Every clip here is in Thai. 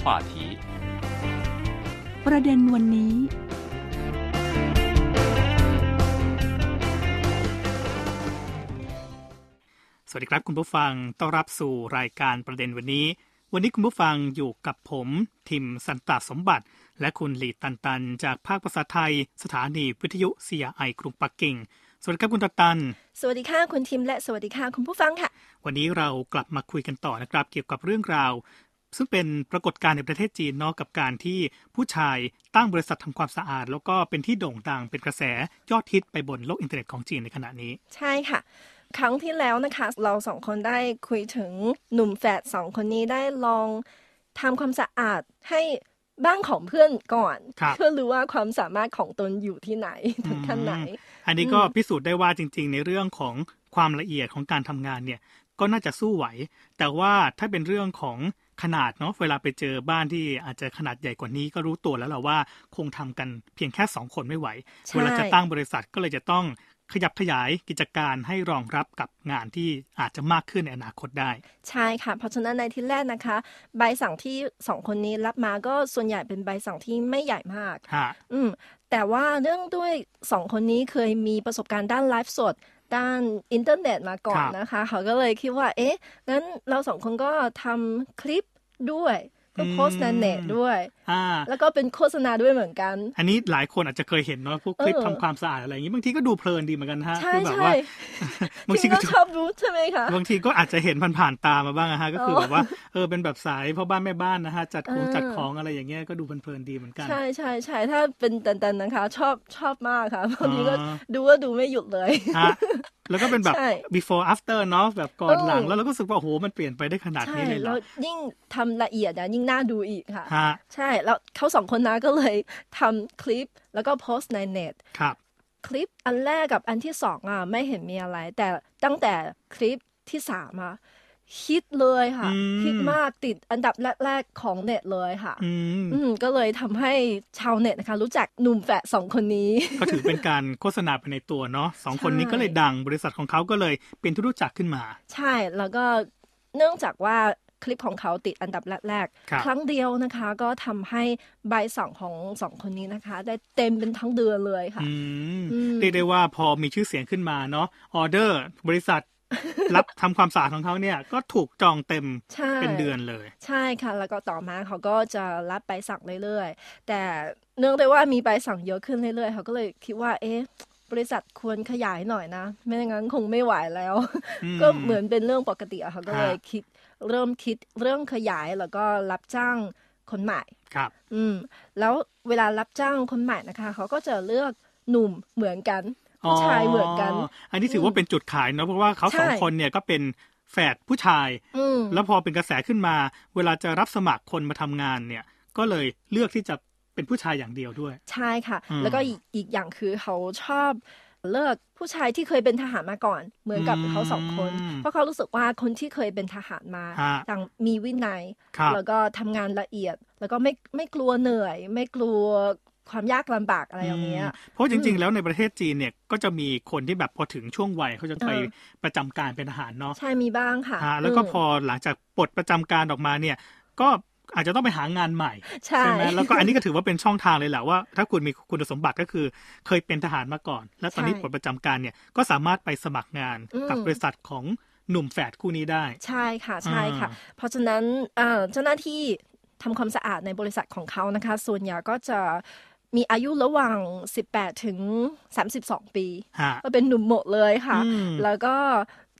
话题ประเด็นวันนี้ สวัสดีครับคุณผู้ฟัง ต้อนรับสู่รายการประเด็นวันนี้ วันนี้คุณผู้ฟังอยู่กับผม ทิมสันตสมบัติ และคุณหลีตันตัน จากภาคภาษาไทย สถานีวิทยุเซียไอกรุงปักกิ่งสวัสดีครับคุณตันตัน สวัสดีค่ะคุณทิมและสวัสดีค่ะคุณผู้ฟังค่ะ วันนี้เรากลับมาคุยกันต่อนะครับ เกี่ยวกับเรื่องราว ซึ่งเป็นปรากฏการณ์ในประเทศจีนเนาะกับการที่ผู้ชายตั้งบริษัททำความสะอาด แล้วก็เป็นที่โด่งดังเป็นกระแสยอดฮิตไปบนโลกอินเทอร์เน็ตของจีนในขณะนี้ ใช่ค่ะ ครั้งที่แล้วนะคะ เราสองคนได้คุยถึงหนุ่มแฝดสองคนนี้ได้ลองทำความสะอาดให้บ้านของเพื่อนก่อนครับเพื่อรู้ว่าความสามารถของตนอยู่ที่ไหนถึงขั้นไหน อันนี้ก็พิสูจน์ได้ว่าจริง ๆ ในเรื่องของความละเอียดของการทำงานเนี่ย ก็น่าจะสู้ไหว แต่ว่าถ้าเป็นเรื่องของ ขนาดเนาะเวลาไปเจอบ้านที่อาจจะขนาดใหญ่กว่านี้ก็รู้ตัวแล้วแหละว่าคงทำกันเพียงแค่สองคนไม่ไหวใช่เวลาจะตั้งบริษัทก็เลยจะต้องขยับขยายกิจการให้รองรับกับงานที่อาจจะมากขึ้นในอนาคตได้ ใช่ค่ะ เพราะฉะนั้นในที่แรกนะคะ ใบสั่งที่สองคนนี้รับมาก็ส่วนใหญ่เป็นใบสั่งที่ไม่ใหญ่มากฮะอืมแต่ว่าเนื่องด้วยสองคนนี้เคยมีประสบการณ์ด้านไลฟ์สด ด้านอินเทอร์เน็ตมาก่อนนะคะ เขาก็เลยคิดว่า เอ๊ะงั้นเราสองคนก็ทำคลิปด้วย ก็โพสต์ในเน็ตด้วยอ่าแล้วก็เป็นโฆษณาด้วยเหมือนกัน อันนี้หลายคนอาจจะเคยเห็นเนาะพวกคลิปเออทำความสะอาดอะไรอย่างนี้บางทีก็ดูเพลินดีเหมือนกันฮะใช่คือแบบใช่ว่าจริงบางทีก็ก็ชอบรู้ใช่ไหมคะบางทีก็อาจจะเห็นผ่านๆตามาบ้างอะฮะก็คืออ๋อแบบว่าเออเป็นแบบสายพ่อบ้านแม่บ้านนะฮะจัดของเออจัดของอะไรอย่างเงี้ยก็ดูเพลินๆดีเหมือนกัน ใช่ใช่ใช่ถ้าเป็นตันๆนะคะ ชอบชอบมากค่ะบางทีก็อ๋อดูว่าดูไม่หยุดเลยฮะ แล้วก็เป็นแบบใช่ before after เนาะแบบก่อนเออหลังแล้วเราก็รู้สึกว่าโอ้โหมันเปลี่ยนไปได้ขนาดใช่นี้เลยเหรแล้อวยิ่งทำละเอียดนะยิ่งน่าดูอีกค่ะฮะใช่แล้วเขาสองคนนะก็เลยทำคลิปแล้วก็โพสต์ในเน็ตครับ คลิปอันแรกกับอันที่สองอะไม่เห็นมีอะไร แต่ตั้งแต่คลิปที่สามอะ ฮิตเลยค่ะอืมฮิตมากติดอันดับแรก ๆ ของเน็ตเลยค่ะ อืมอืมก็เลยทำให้ชาวเน็ตนะคะ รู้จักหนุ่มแฝดสองคนนี้ก็ถือเป็นการโฆษณาไปในตัวเนาะสองคนนี้ใช่ก็เลยดังบริษัทของเขาก็เลยเป็นที่รู้จักขึ้นมา ใช่แล้วก็เนื่องจากว่าคลิปของเขาติดอันดับแรกครับๆครั้งเดียวนะคะ ก็ทำให้ใบสั่งของสองคนนี้นะคะ ได้เต็มเป็นทั้งเดือนเลยค่ะอืมอืมเรียกได้ว่าพอมีชื่อเสียงขึ้นมาเนาะออเดอร์ บริษัท รับทำความสะอาดของเขาเนี่ยก็ถูกจองเต็มใช่เป็นเดือนเลย ใช่ค่ะ แล้วก็ต่อมาเขาก็จะรับใบสั่งเรื่อยๆ แต่เนื่องด้วยว่ามีใบสั่งเยอะขึ้นเรื่อยๆ เขาก็เลยคิดว่า เอ๊ะบริษัทควรขยายหน่อยนะ ไม่งั้นคงไม่ไหวแล้วอืมก็เหมือนเป็นเรื่องปกติอะเขาก็เลยฮะคิดเริ่มคิดเรื่องขยายแล้วก็รับจ้างคนใหม่ครับ อืม แล้วเวลารับจ้างคนใหม่นะคะ เขาก็จะเลือกหนุ่มเหมือนกัน ผู้ชายเหมือนกัน อันนี้ถือว่าเป็นจุดขายเนาะเพราะว่าเขาสองใช่คนเนี่ยก็เป็นแฝดผู้ชายอืมแล้วพอเป็นกระแสขึ้นมา เวลาจะรับสมัครคนมาทำงานเนี่ย ก็เลยเลือกที่จะเป็นผู้ชายอย่างเดียวด้วย ใช่ค่ะอืมแล้วก็อีกอีกอย่างคือเขาชอบเลือกผู้ชายที่เคยเป็นทหารมาก่อน เหมือนกับอืมเขาสองคน เพราะเขารู้สึกว่าคนที่เคยเป็นทหารมาฮะต่างมีวินัยครับแล้วก็ทำงานละเอียด แล้วก็ไม่ไม่กลัวเหนื่อย ไม่กลัว ความยากลำบากอะไรอย่างเงี้ยมเพราะจริง ๆ แล้วในประเทศจีนเนี่ยก็จะมีคนที่แบบพอถึงช่วงวัยเขาจะไปเออประจำการเป็นทหารเนาะใช่มีบ้างค่ะฮะแล้วก็มพอหลังจากปลดประจำการออกมาเนี่ย ก็อาจจะต้องไปหางานใหม่ใช่ไหมแล้วก็อันนี้ก็ถือว่าเป็นช่องทางเลยแหละว่า ถ้าคุณมีคุณสมบัติก็คือเคยเป็นทหารมาก่อน แล้วตอนนี้ปลดประจำการเนี่ยก็สามารถไปสมัครงานกับบริษัทของหนุ่มแฝดคู่นี้ได้ ใช่ค่ะใช่ค่ะอ่าเพราะฉะนั้นเอ่อเจ้าหน้าที่ทำความสะอาดในบริษัทของเขานะคะ ส่วนใหญ่ก็จะ มีอายุระหว่าง 18 ถึง 32 ปีฮะก็เป็นหนุ่มหมดเลยค่ะอืมแล้วก็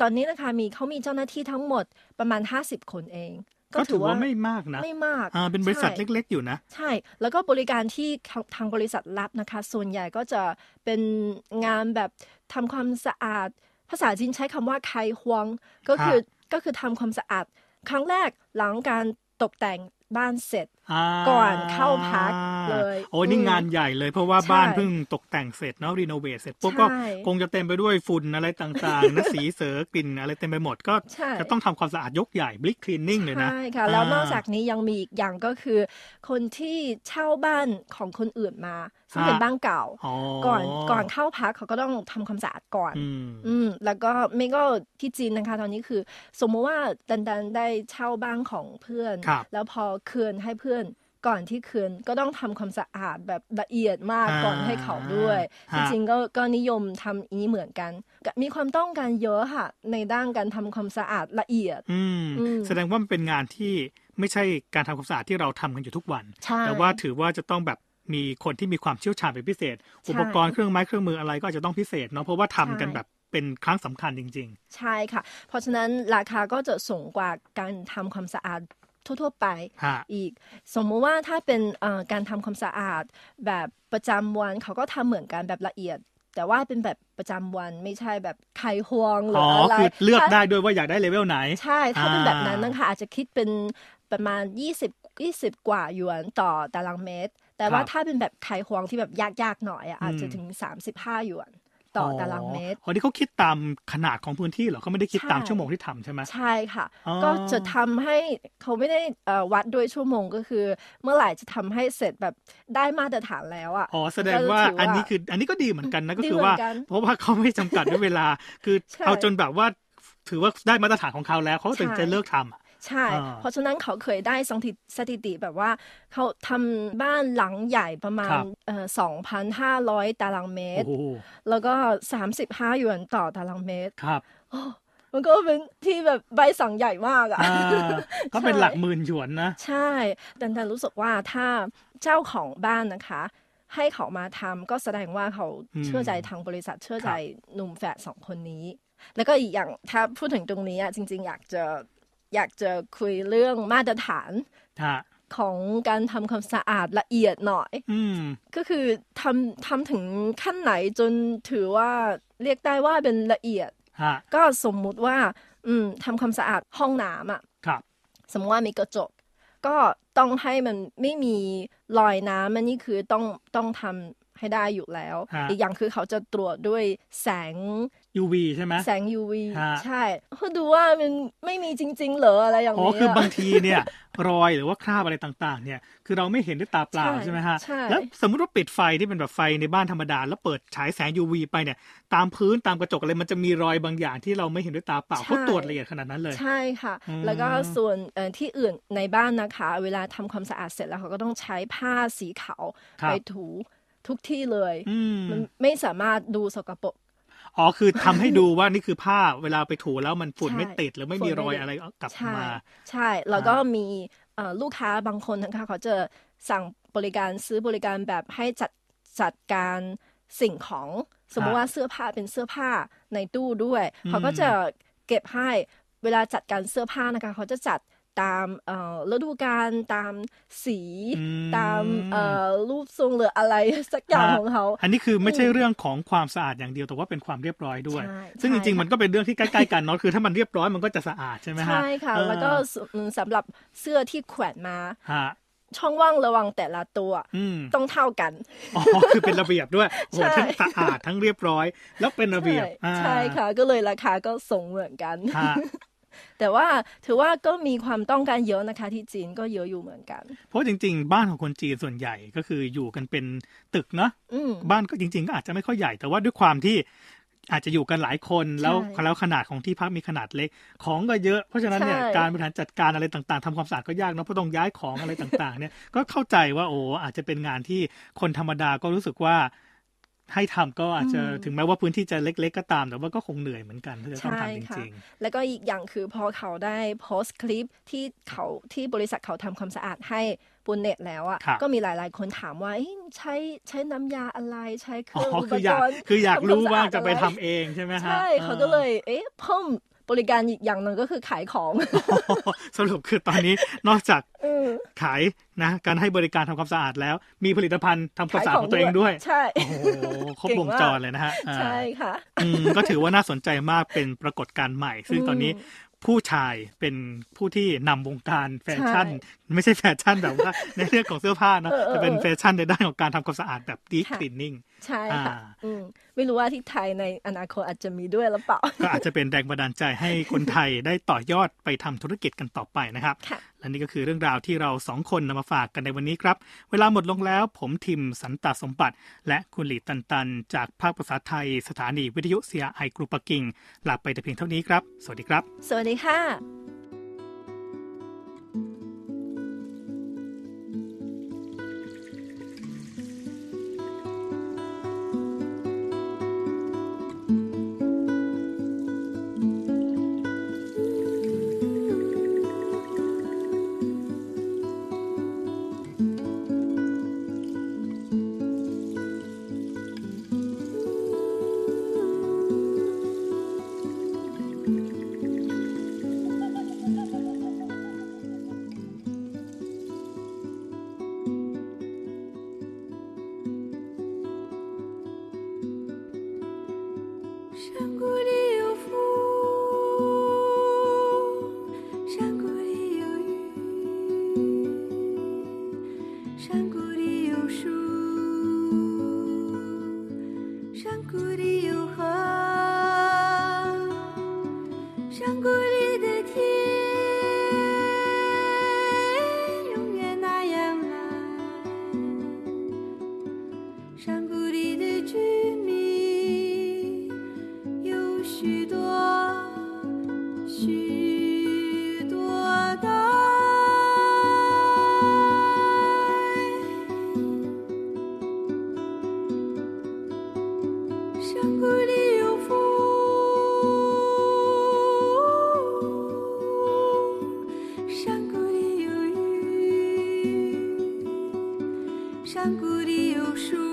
ตอนนี้นะคะมีเขามีเจ้าหน้าที่ทั้งหมดประมาณ 50 คนเอง ก็ถือว่าไม่มากนะ ไม่มากอ่าเป็นบริษัทใช่เล็กๆอยู่นะ ใช่ แล้วก็บริการที่ทางบริษัทรับนะคะ ส่วนใหญ่ก็จะเป็นงานแบบทำความสะอาด ภาษาจีนใช้คำว่าไคฮวง ก็คือก็คือทำความสะอาด ครั้งแรกหลังการตกแต่งบ้านเสร็จาก่อนเข้าพัก เลยโอ้ยนี่อืมงานใหญ่เลยเพราะว่าใช่บ้านเพิ่งตกแต่งเสร็จเนาะรีโนเวทเสร็จปุ๊บใช่ก็คงจะเต็มไปด้วยฝุ่นอะไรต่างๆนะสีเสือกลิ่นอะไรเต็มไปหมดก็ใช่จะต้องทำความสะอาดยกใหญ่บลิกคลีนนิ่งเลยนะใช่ค่ะแล้วนอกจากานี้ยังมีอีกอย่างก็คือ คนที่เช่าบ้านของคนอื่นมาซึ่งเป็นบ้านเก่าอ๋อก่อนก่อนเข้าพักเขาก็ต้องทำความสะอาดก่อนอืมอืมแล้วก็ไม่ก็ที่จีนนะคะ ตอนนี้คือ สมมติว่าดันดันได้เช่าบ้านของเพื่อนครับแล้วพอคืนให้เพื่อน ก่อนที่คืนก็ต้องทำความสะอาดแบบละเอียดมากอ่าก่อนให้เขาด้วยฮะจริงๆก็ก็นิยมทำอย่างนี้เหมือนกันก็มีความต้องการเยอะค่ะ ในด้านการทำความสะอาดละเอียดอืมอืมแสดงว่ามันเป็นงานที่ไม่ใช่การทำความสะอาดที่เราทำกันอยู่ทุกวันใช่แต่ว่าถือว่าจะต้องแบบมีคนที่มีความเชี่ยวชาญเป็นพิเศษ อุปกรณ์เครื่องไม้เครื่องมืออะไรก็อาจจะต้องพิเศษเนาะเพราะว่าทำกันใช่แบบเป็นครั้งสำคัญจริงใช่ค่ะ เพราะฉะนั้นราคาก็จะสูงกว่าการทำความสะอาด ทั่วๆไปๆฮะอีก สมมุติว่าถ้าเป็นเอ่อการทำความสะอาด แบบประจำวันเขาก็ทำเหมือนกันแบบละเอียด แต่ว่าเป็นแบบประจำวันไม่ใช่แบบไขห่วงหรือ๋อออะไรคือเลือกถ้าได้ด้วยว่าอยากได้เลเวลไหน ใช่ ถ้าเป็นอ่าแบบนั้นนะคะอาจจะคิดเป็นประมาณ 20 20 กว่าหยวนต่อตารางเมตร แต่ว่าครับถ้าเป็นแบบไขห่วงที่แบบยากๆหน่อยอะอาจจะอืมถึง 35หยวน ต่ออตารางเมตรอ๋อนี่เขาคิดตามขนาดของพื้นที่เหรอเขาไม่ได้คิดใช่ตามชั่วโมงที่ทำใช่ไหมใช่ค่ะอ๋อก็จะทำให้เขาไม่ได้เอ่อวัดด้วยชั่วโมงก็คือ เมื่อไหร่จะทำให้เสร็จแบบได้มาตรฐานแล้วอะอ๋อแสดงว่าก็ถือว่าอันนี้คืออันนี้ก็ดีเหมือนกันนะก็ดีคือเหมืว่าอนกันเพราะว่าเขาไม่จำกัดด้วยเวลา คือใช่เอาจนแบบว่าถือว่าได้มาตรฐานของเขาแล้วเขาถึงใช่จะเลิกทำอะ ใช่อ่าเพราะฉะนั้นเขาเคยได้สถิติสถิติแบบว่าเขาทำบ้านหลังใหญ่ประมาณเอ่อ2,500ตารางเมตรโอ้โหแล้วก็35หยวนต่อตารางเมตรครับโอ้มันก็เป็นที่แบบใบสั่งใหญ่มากอะอ่าก็เป็นหลักหมื่นหยวนนะ ใช่แต่แต่รู้สึกว่าถ้าเจ้าของบ้านนะคะ ให้เขามาทำก็แสดงว่าเขาอืมเชื่อใจทางบริษัทเชื่อใจครับหนุ่มแฝดสองคนนี้ แล้วก็อีกอย่างถ้าพูดถึงตรงนี้อะจริง ๆ อยากจะ อยากจะคุยเรื่องมาตรฐานฮะของการทำความสะอาดละเอียดหน่อยอืมก็คือทำทำถึงขั้นไหนจนถือว่าเรียกได้ว่าเป็นละเอียดฮะก็สมมุติว่า อืมทำความสะอาดห้องน้ำอะครับสมมติว่ามีกระจก ก็ต้องให้มันไม่มีรอยน้ำอันนี้คือต้องต้องทำให้ได้อยู่แล้วฮะอีกอย่างคือเขาจะตรวจด้วยแสง UV ใช่ไหมแสง UV ฮะใช่เพื่อดูว่ามันไม่มีจริง ๆ เหรออะไรอย่างอ๋อนี้คือบางทีเนี่ย รอยหรือว่าคราบอะไรต่างๆ เนี่ย คือเราไม่เห็นด้วยตาเปล่าใช่ใช่ไหมฮะใช่แล้วสมมุติว่าปิดไฟที่เป็นแบบไฟในบ้านธรรมดา แล้วเปิดฉายแสง UV ไปเนี่ย ตามพื้นตามกระจกอะไรมันจะมีรอยบางอย่างที่เราไม่เห็นด้วยตาเปล่าใช่เขาตรวจละเอียดขนาดนั้นเลยใช่ค่ะอืมแล้วก็ส่วนเอ่อที่อื่นในบ้านนะคะ เวลาทำความสะอาดเสร็จแล้วเขาก็ต้องใช้ผ้าสีขาวครับไปถูทุกที่เลยอืมมันไม่สามารถดูสกปรก อ๋อคือทำให้ดูว่านี่คือผ้าเวลาไปถูแล้วมันฝุ่นใช่ไม่ติดหรือไม่มีฝุ่นรไม่อยติดอะไรกลับใช่มา ใช่ แล้วก็มีเอ่อลูกค้าบางคนนะคะเขาจะสั่งบริการซื้อบริการแบบให้จัดจัดการสิ่งของสมมติว่าเสื้อผ้าเป็นเสื้อผ้าในตู้ด้วยอืมเขาก็จะเก็บให้เวลาจัดการเสื้อผ้านะคะ เขาจะจัด ตามเอ่อฤดูกาลตามสีอืมตามเอ่อรูปทรงหรืออะไรสักอย่างของเขา อันนี้คือไม่ใช่เรื่องของความสะอาดอย่างเดียวแต่ว่าเป็นความเรียบร้อยด้วยใช่ซึ่งจใช่ริงๆค่ะมันก็เป็นเรื่องที่ใกล้ๆกันเนาะคือถ้ามันเรียบร้อยมันก็จะสะอาดใช่ไหมฮะใช่ค่ะเออแล้วก็สอืมสำหรับเสื้อที่แขวนมาฮะช่องว่างระหว่างแต่ละตัวอืมต้องเท่ากัน อ๋อ คือเป็นระเบียบด้วยโอ้โหใช่ทั้งสะอาดทั้งเรียบร้อย แล้วเป็นระเบียบ ใช่อ่าใช่ค่ะ ก็เลยราคาก็สูงเหมือนกันฮะ แต่ว่าถือว่าก็มีความต้องการเยอะนะคะ ที่จีนก็เยอะอยู่เหมือนกัน เพราะจริง ๆ บ้านของคนจีนส่วนใหญ่ก็คืออยู่กันเป็นตึกเนาะอืมบ้านก็จริง ๆ ก็อาจจะไม่ค่อยใหญ่แต่ว่าด้วยความที่อาจจะอยู่กันหลายคนแล้วใช่แล้วขนาดของที่พักมีขนาดเล็ก ของก็เยอะ เพราะฉะนั้นเนี่ยใช่การบริหารจัดการอะไรต่างๆทำความสะอาดก็ยากเนาะเพราะต้องย้ายของอะไรต่างๆ เนี่ยก็เข้าใจว่าโอ้อาจจะเป็นงานที่คนธรรมดาก็รู้สึกว่า ให้ทำก็อาจจะถึงแม้ว่าพื้นที่จะเล็ก ๆ ก็ตาม แต่ว่าก็คงเหนื่อยเหมือนกันถ้าจะต้องใช่ทำจค่ะริงแล้วก็อีกอย่างคือพอเขาได้โพสต์คลิปที่เขาที่บริษัทเขาทำความสะอาดให้บนเน็ตแล้วอะครับก็มีหลายๆคนถามว่าเอ๊ะใช้ใช้น้ำยาอะไรใช้เคๆอ๋รื่องออุปคือกอยากรณ์คืออยากรู้ว่าทำควมสจะไปอดทำอะไรเองใช่ไหมฮะใช่เขาก็เลยเอ๊ะเพิ่ม บริการอีกอย่างหนึ่งก็คือขายของ สรุปคือตอนนี้นอกจากเออขายนะการให้บริการทำความสะอาดแล้ว มีผลิตภัณฑ์ทำความสะอาดของตัวเองด้วย ใช่โอ้โหครบวงจรเก่งมากเลยนะฮะอ่าใช่ค่ะอืมก็ถือว่าน่าสนใจมากเป็นปรากฏการณ์ใหม่ ซึ่งตอนนี้ ผู้ชายเป็นผู้ที่นำวงการแฟชั่นใช่ไม่ใช่แฟชั่นแบบว่า ในเรื่องของเสื้อผ้าเนอะเออเออแต่เป็นแฟชั่นในด้านของการทำความสะอาดแบบ deep cleaning ค่ะใช่ค่ะอ่าอืมไม่รู้ว่าที่ไทยในอนาคตอาจจะมีด้วยหรือเปล่า ก็อาจจะเป็นแรงบันดาลใจให้คนไทยได้ต่อยอดไปทำธุรกิจกันต่อไปนะครับค่ะ และนี่ก็คือเรื่องราวที่เราสองคนนำมาฝากกันในวันนี้ครับ เวลาหมดลงแล้ว ผมทิมสันตสมบัติ และคุณหลีตันตัน จากภาคภาษาไทย สถานีวิทยุเซียไอกรุปปกิ่งลาไปแต่เพียงเท่านี้ครับ สวัสดีครับ สวัสดีค่ะ 山谷里有树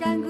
山歌。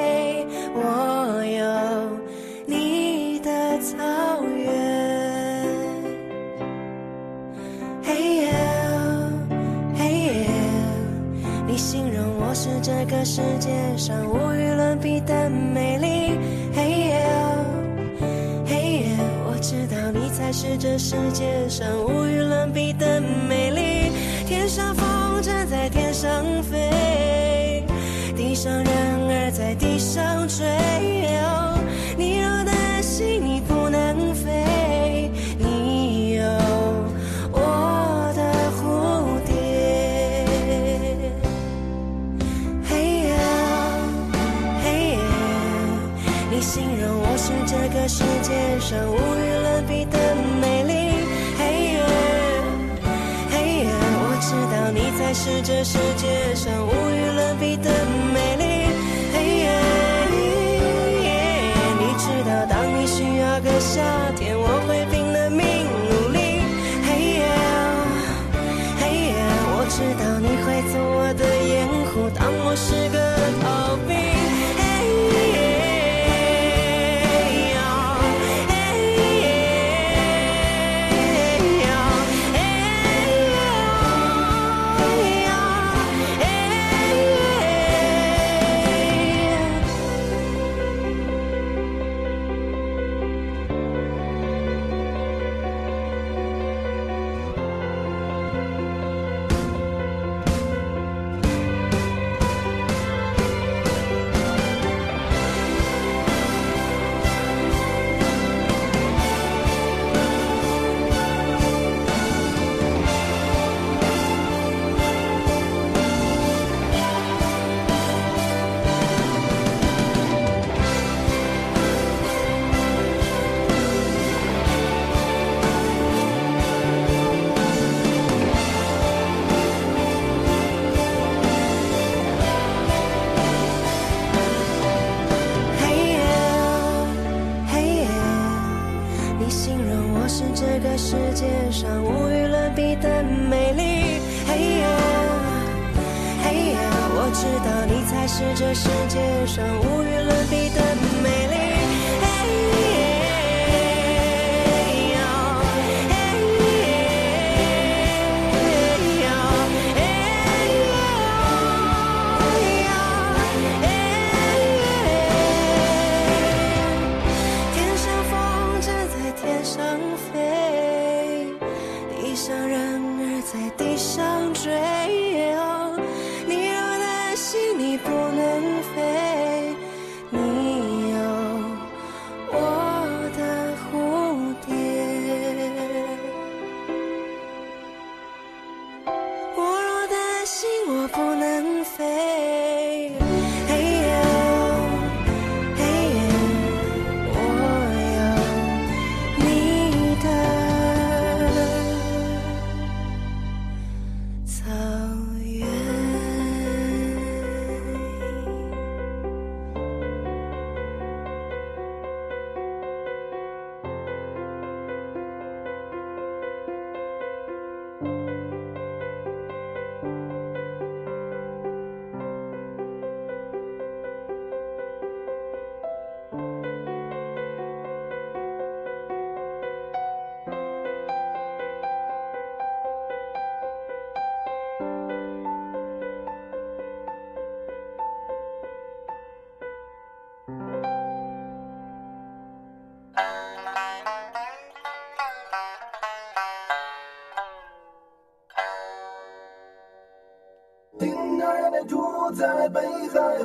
世界上无与伦比的美丽。嘿耶，嘿耶，我知道你才是这世界上无与伦比的美丽。天上风筝在天上飞，地上人儿在地上追。上无与伦比的美丽。嘿耶，嘿耶，我知道你才是这世界上无与伦比的美丽。嘿耶，嘿耶，你知道当你需要个夏天，我会拼了命努力。嘿耶，嘿耶，我知道你会做我的掩护，当我是个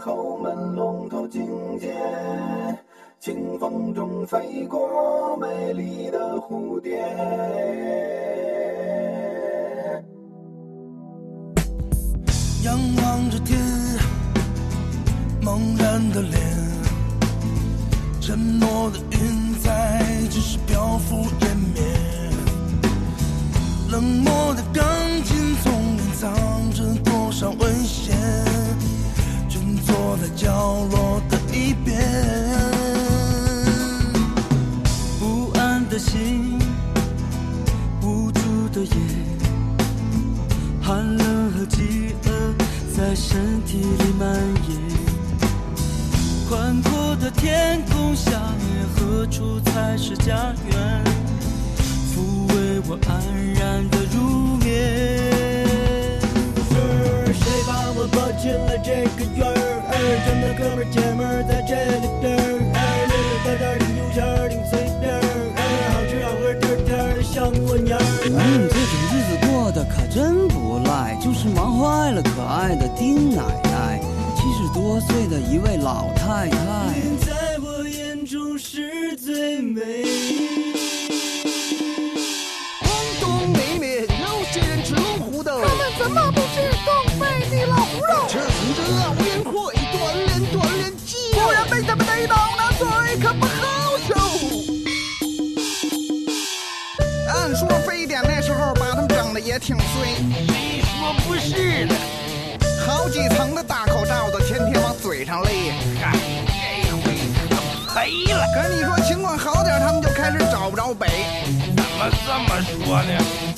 后门龙头井街，清风中飞过美丽的蝴蝶。仰望着天，茫然的脸，沉默的云彩只是漂浮湮灭，冷漠的钢琴丛隐藏着多少危险，坐在角落的一边。不安的心，无助的夜，寒冷和饥饿在身体里蔓延。宽阔的天空下面，何处才是家园？抚慰我安然的入眠。进了这个院儿？真的哥们儿姐们儿在这里边儿，绿绿大大的油钱儿挺随便儿，好吃好喝天天的像过年儿。嗯，这种日子过得可真不赖，就是忙坏了可爱的丁奶奶，七十多岁的一位老太太。你在我眼中是最美。轰动里面有些人吃龙虎斗，他们怎么不吃东北的老虎肉？这从这老年会锻炼锻炼肌肉，不然被他们逮到那罪可不好受。按说非典那时候把他们整的也挺碎，谁说不是呢？好几层的大口罩子天天往嘴上勒。嗨，这回可赔了。可你说情况好点，他们就开始找不着北，怎么这么说呢？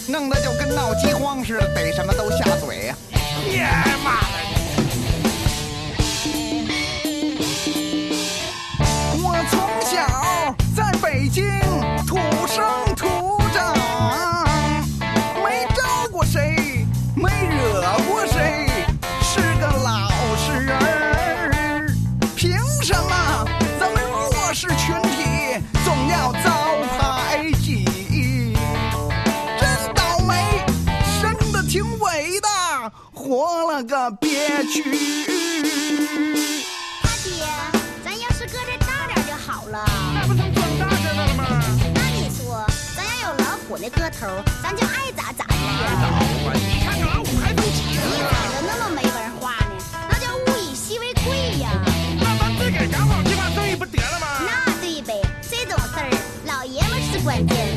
弄得就跟闹饥荒似的，逮什么都下嘴呀、别骂了我从小在北京那个憋屈大姐咱要是搁这大点就好了。那不成装大人的了吗？那你说咱要有老虎的个头咱就爱咋咋地你看看老虎还能吃你咋就那么没文化呢？那叫物以稀为贵呀。那咱自个儿找好地生对不得了吗？那对呗这种事儿老爷们是关键